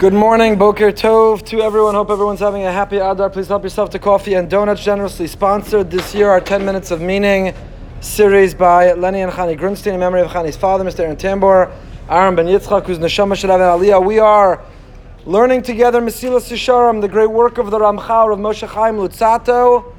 Good morning, Boker Tov to everyone. Hope everyone's having a happy Adar. Please help yourself to coffee and donuts. Generously sponsored this year our 10 Minutes of Meaning series by Lenny and Chani Grunstein in memory of Chani's father, Mr. Aaron Tambor, Aaron Ben Yitzchak, who's Neshama Shalav Aliyah. We are learning together Mesilas Yesharim, the great work of the Ramchal of Moshe Chaim Luzzatto,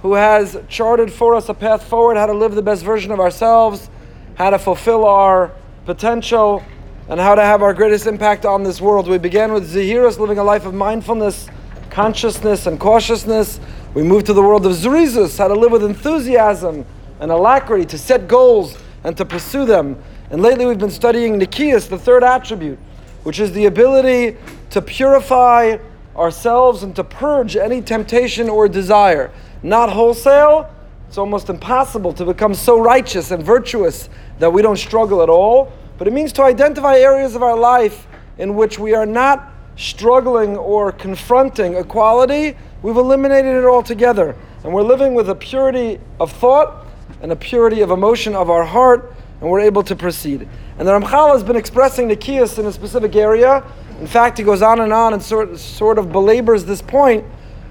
who has charted for us a path forward, how to live the best version of ourselves, how to fulfill our potential and how to have our greatest impact on this world. We began with Zahiras, living a life of mindfulness, consciousness, and cautiousness. We moved to the world of Zerizus, how to live with enthusiasm and alacrity, to set goals and to pursue them. And lately we've been studying Nikias, the third attribute, which is the ability to purify ourselves and to purge any temptation or desire. Not wholesale, it's almost impossible to become so righteous and virtuous that we don't struggle at all but it means to identify areas of our life in which we are not struggling or confronting equality. We've eliminated it altogether. And we're living with a purity of thought and a purity of emotion of our heart, and we're able to proceed. And the Ramchal has been expressing the Kiyas in a specific area. In fact, he goes on and on and sort, sort of belabors this point,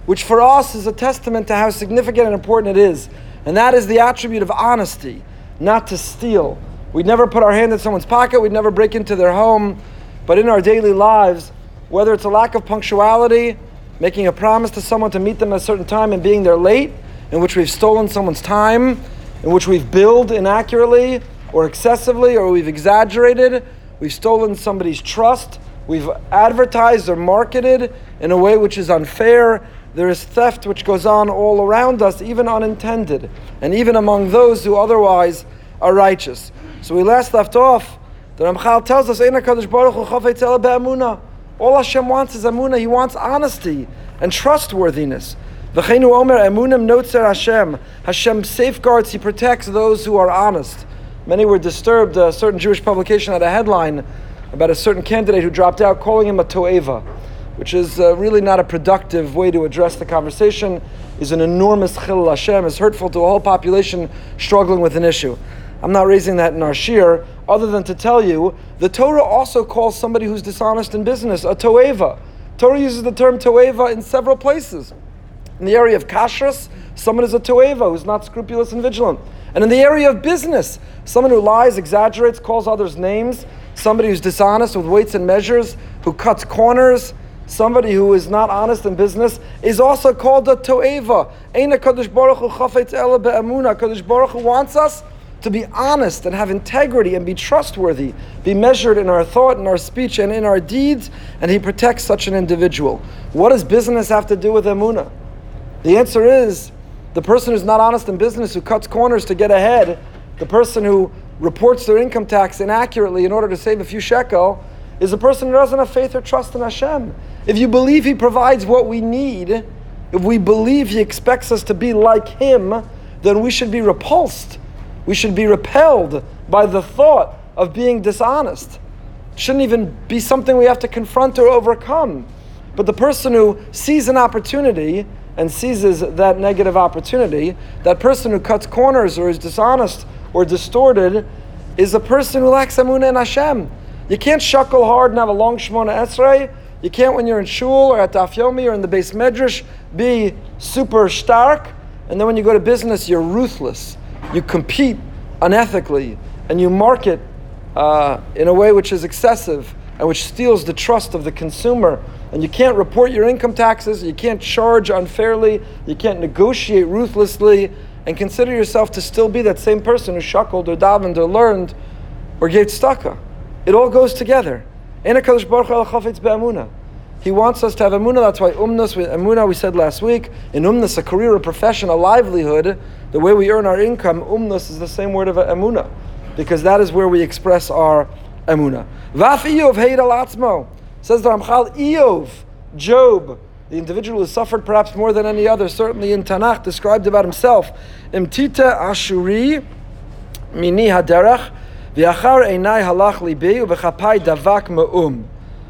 which for us is a testament to how significant and important it is. And that is the attribute of honesty, not to steal We'd never put our hand in someone's pocket, we'd never break into their home. But in our daily lives, whether it's a lack of punctuality, making a promise to someone to meet them at a certain time and being there late, in which we've stolen someone's time, in which we've billed inaccurately or excessively or we've exaggerated, we've stolen somebody's trust, we've advertised or marketed in a way which is unfair. There is theft which goes on all around us, even unintended, and even among those who otherwise are righteous. So we last left off. The Ramchal tells us, Ainakadish Baruch Khafat's Amuna. All Hashem wants is amuna. He wants honesty and trustworthiness. V'cheinu omer emunim notzer Hashem. Hashem safeguards, He protects those who are honest. Many were disturbed. A certain Jewish publication had a headline about a certain candidate who dropped out, calling him a toeva, which is uh, really not a productive way to address the conversation. Is an enormous chil Hashem. is hurtful to a whole population struggling with an issue. I'm not raising that in our shiur, other than to tell you the Torah also calls somebody who's dishonest in business a toeva. Torah uses the term toeva in several places. In the area of kashrus, someone is a toeva who's not scrupulous and vigilant. And in the area of business, someone who lies, exaggerates, calls others names, somebody who's dishonest with weights and measures, who cuts corners, somebody who is not honest in business, is also called a toeva. Eina Kadosh Baruch Hu chafetz ela be'amuna. Kadosh Baruch Hu wants us to be honest and have integrity and be trustworthy, be measured in our thought, in our speech, and in our deeds, and He protects such an individual. What does business have to do with Emunah? The answer is the person who's not honest in business, who cuts corners to get ahead, the person who reports their income tax inaccurately in order to save a few shekel, is a person who doesn't have faith or trust in Hashem. If you believe He provides what we need, if we believe He expects us to be like Him, then we should be repulsed we should be repelled by the thought of being dishonest. It shouldn't even be something we have to confront or overcome. But the person who sees an opportunity and seizes that negative opportunity, that person who cuts corners or is dishonest or distorted, is a person who lacks emunah in Hashem. You can't shuckle hard and have a long Shemona Esrei. You can't, when you're in shul or at Daf Yomi or in the beis medrash, be super stark. And then when you go to business, you're ruthless you compete unethically and you market uh, in a way which is excessive and which steals the trust of the consumer. And you can't report your income taxes, you can't charge unfairly, you can't negotiate ruthlessly, and consider yourself to still be that same person who shuckled or davened or learned or gave tzedakah. It all goes together. He wants us to have emunah. That's why umnus, emunah, we said last week, in umnus, a career, a profession, a livelihood, the way we earn our income, umnus is the same word of emunah, because that is where we express our emunah. Vaf Iyov heid alatzmo, says the Ramchal, Iyov, Job, the individual who suffered perhaps more than any other, certainly in Tanakh, described about himself, Imtita ashuri mini haderach, v'achar einai halach libi, u'v'chapai davak me'um.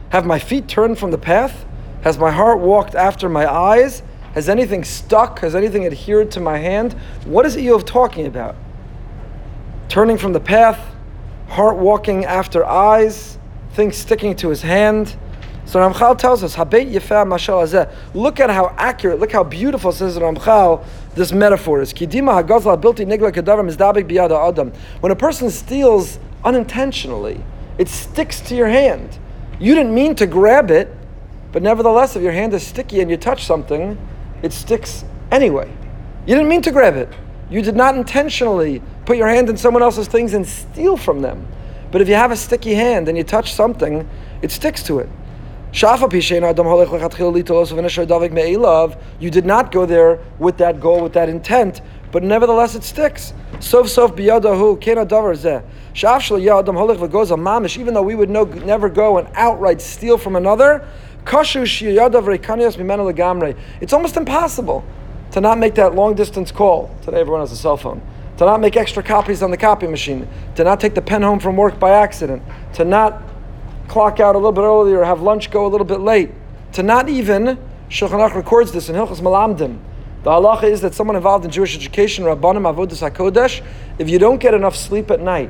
Have my feet turned from the path? Has my heart walked after my eyes? Has anything stuck? Has anything adhered to my hand? What is Iyov talking about? Turning from the path, heart walking after eyes, things sticking to his hand. So Ramchal tells us, Habet Yefah Mashal Azeh. Look at how accurate, look how beautiful, says Ramchal, this metaphor is. Kidima Hagazla Bilti Nigla Kedavar Mizdabik Adam. When a person steals unintentionally, it sticks to your hand. You didn't mean to grab it, but nevertheless, if your hand is sticky and you touch something, it sticks anyway. You didn't mean to grab it. You did not intentionally put your hand in someone else's things and steal from them. But if you have a sticky hand and you touch something, it sticks to it. You did not go there with that goal, with that intent, but nevertheless it sticks. Zeh. Even though we would no, never go and outright steal from another, it's almost impossible to not make that long distance call. Today everyone has a cell phone. To not make extra copies on the copy machine. To not take the pen home from work by accident. To not clock out a little bit earlier or have lunch go a little bit late. To not even, Shulchan records this in Hilchas Malamdim. The halacha is that someone involved in Jewish education, Rabbanim Avodas HaKodesh, if you don't get enough sleep at night,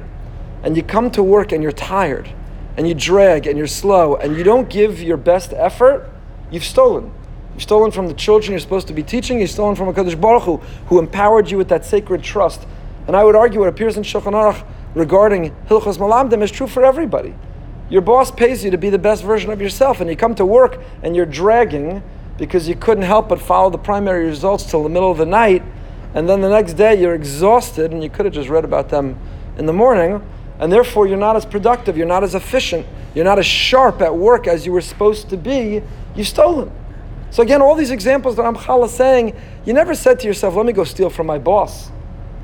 and you come to work and you're tired, and you drag and you're slow, and you don't give your best effort, you've stolen. You've stolen from the children you're supposed to be teaching. You've stolen from a Kaddish Baruch Hu, who empowered you with that sacred trust. And I would argue what appears in Shulchan Aruch regarding Hilchos Malamdim is true for everybody. Your boss pays you to be the best version of yourself, and you come to work and you're dragging because you couldn't help but follow the primary results till the middle of the night, and then the next day you're exhausted and you could have just read about them in the morning, and therefore you're not as productive, you're not as efficient, you're not as sharp at work as you were supposed to be, you've stolen. So again, all these examples that Ramchal is saying, you never said to yourself, let me go steal from my boss.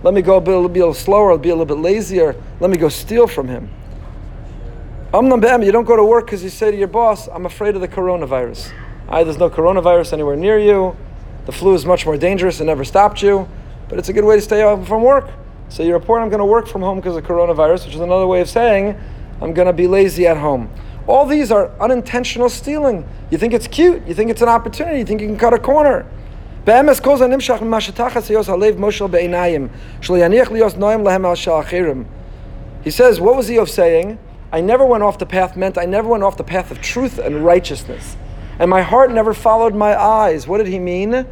Let me go be a little slower, I'll be a little bit lazier. Let me go steal from him. You don't go to work because you say to your boss, I'm afraid of the coronavirus. I, there's no coronavirus anywhere near you. The flu is much more dangerous and never stopped you. But it's a good way to stay from work. So you report, I'm going to work from home because of coronavirus, which is another way of saying, I'm going to be lazy at home. All these are unintentional stealing. You think it's cute, you think it's an opportunity, you think you can cut a corner. He says, What was Iyov saying? I never went off the path meant I never went off the path of truth and righteousness. And my heart never followed my eyes. What did he mean?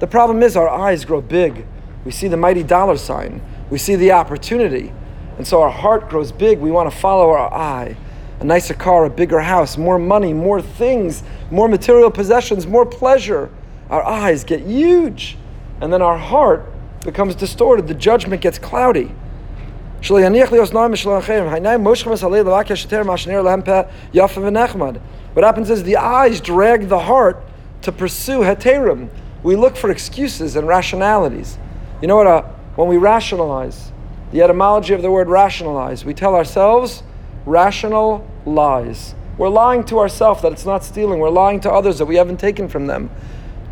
The problem is our eyes grow big. We see the mighty dollar sign. We see the opportunity. And so our heart grows big. We want to follow our eye a nicer car, a bigger house, more money, more things, more material possessions, more pleasure. Our eyes get huge. And then our heart becomes distorted. The judgment gets cloudy. What happens is the eyes drag the heart to pursue heterim. We look for excuses and rationalities. You know what? Uh, when we rationalize, the etymology of the word rationalize, we tell ourselves, rational lies. We're lying to ourselves that it's not stealing. We're lying to others that we haven't taken from them.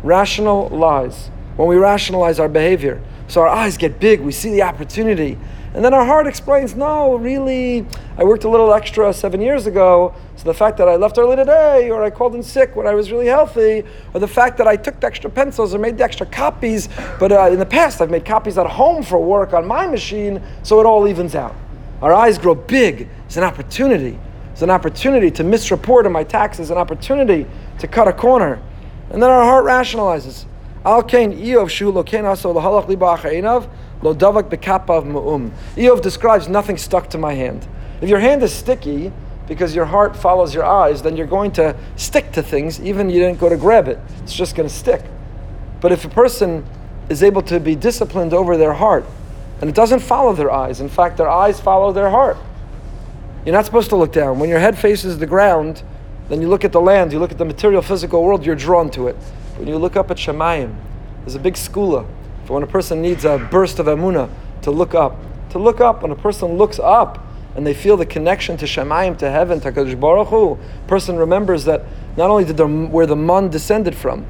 Rational lies. When we rationalize our behavior. So our eyes get big, we see the opportunity. And then our heart explains, no, really, I worked a little extra seven years ago, so the fact that I left early today, or I called in sick when I was really healthy, or the fact that I took the extra pencils or made the extra copies, but uh, in the past I've made copies at home for work on my machine, so it all evens out. Our eyes grow big. It's an opportunity. It's an opportunity to misreport on my taxes, an opportunity to cut a corner. And then our heart rationalizes. Iyov describes nothing stuck to my hand. If your hand is sticky because your heart follows your eyes, then you're going to stick to things even you didn't go to grab it. It's just going to stick. But if a person is able to be disciplined over their heart, and it doesn't follow their eyes. In fact, their eyes follow their heart. You're not supposed to look down. When your head faces the ground, then you look at the land, you look at the material physical world, you're drawn to it. When you look up at Shemayim, there's a big segula for when a person needs a burst of emuna to look up. To look up, when a person looks up and they feel the connection to Shemayim, to heaven, to Kadosh Baruch Hu, person remembers that not only did the, where the man descended from.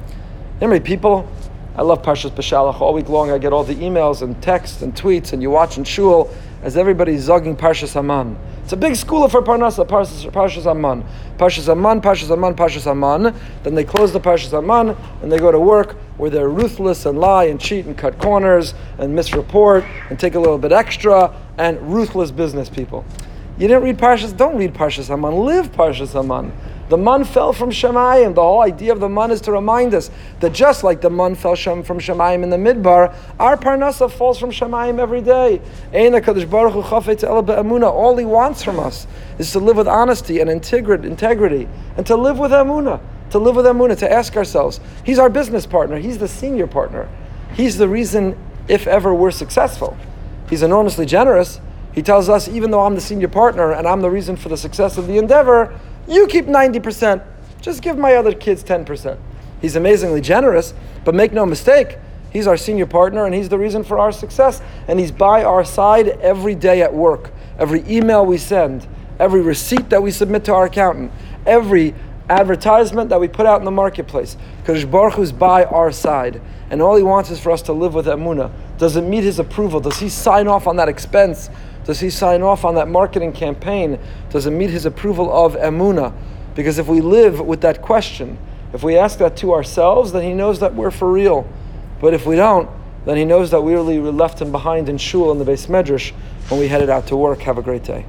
Many people I love Parshas Beshalach. All week long I get all the emails and texts and tweets, and you watch in shul as everybody's zogging Parshas Haman. It's a big school for Parnasa, uh, Parshas, Parshas Haman. Parshas Haman, Parshas Haman, Parshas Haman. Then they close the Parshas Haman and they go to work where they're ruthless and lie and cheat and cut corners and misreport and take a little bit extra and ruthless business people. You didn't read Parshas, don't read Parshas Haman, live Parshas Haman. The man fell from Shemayim. The whole idea of the man is to remind us that just like the man fell from Shemayim in the Midbar, our Parnasa falls from Shemayim every day. All he wants from us is to live with honesty and integrity, and to live with Amunah, to live with Amunah, to ask ourselves, he's our business partner, he's the senior partner. He's the reason, if ever, we're successful. He's enormously generous. He tells us, even though I'm the senior partner and I'm the reason for the success of the endeavor, you keep 90%. Just give my other kids 10%. He's amazingly generous, but make no mistake, he's our senior partner and he's the reason for our success. And he's by our side every day at work. Every email we send, every receipt that we submit to our accountant, every advertisement that we put out in the marketplace. Because Baruch is by our side. And all he wants is for us to live with Emunah. Does it meet his approval? Does he sign off on that expense? Does he sign off on that marketing campaign? Does it meet his approval of Emunah? Because if we live with that question, if we ask that to ourselves, then he knows that we're for real. But if we don't, then he knows that we really left him behind in shul in the beis medrash when we headed out to work. Have a great day.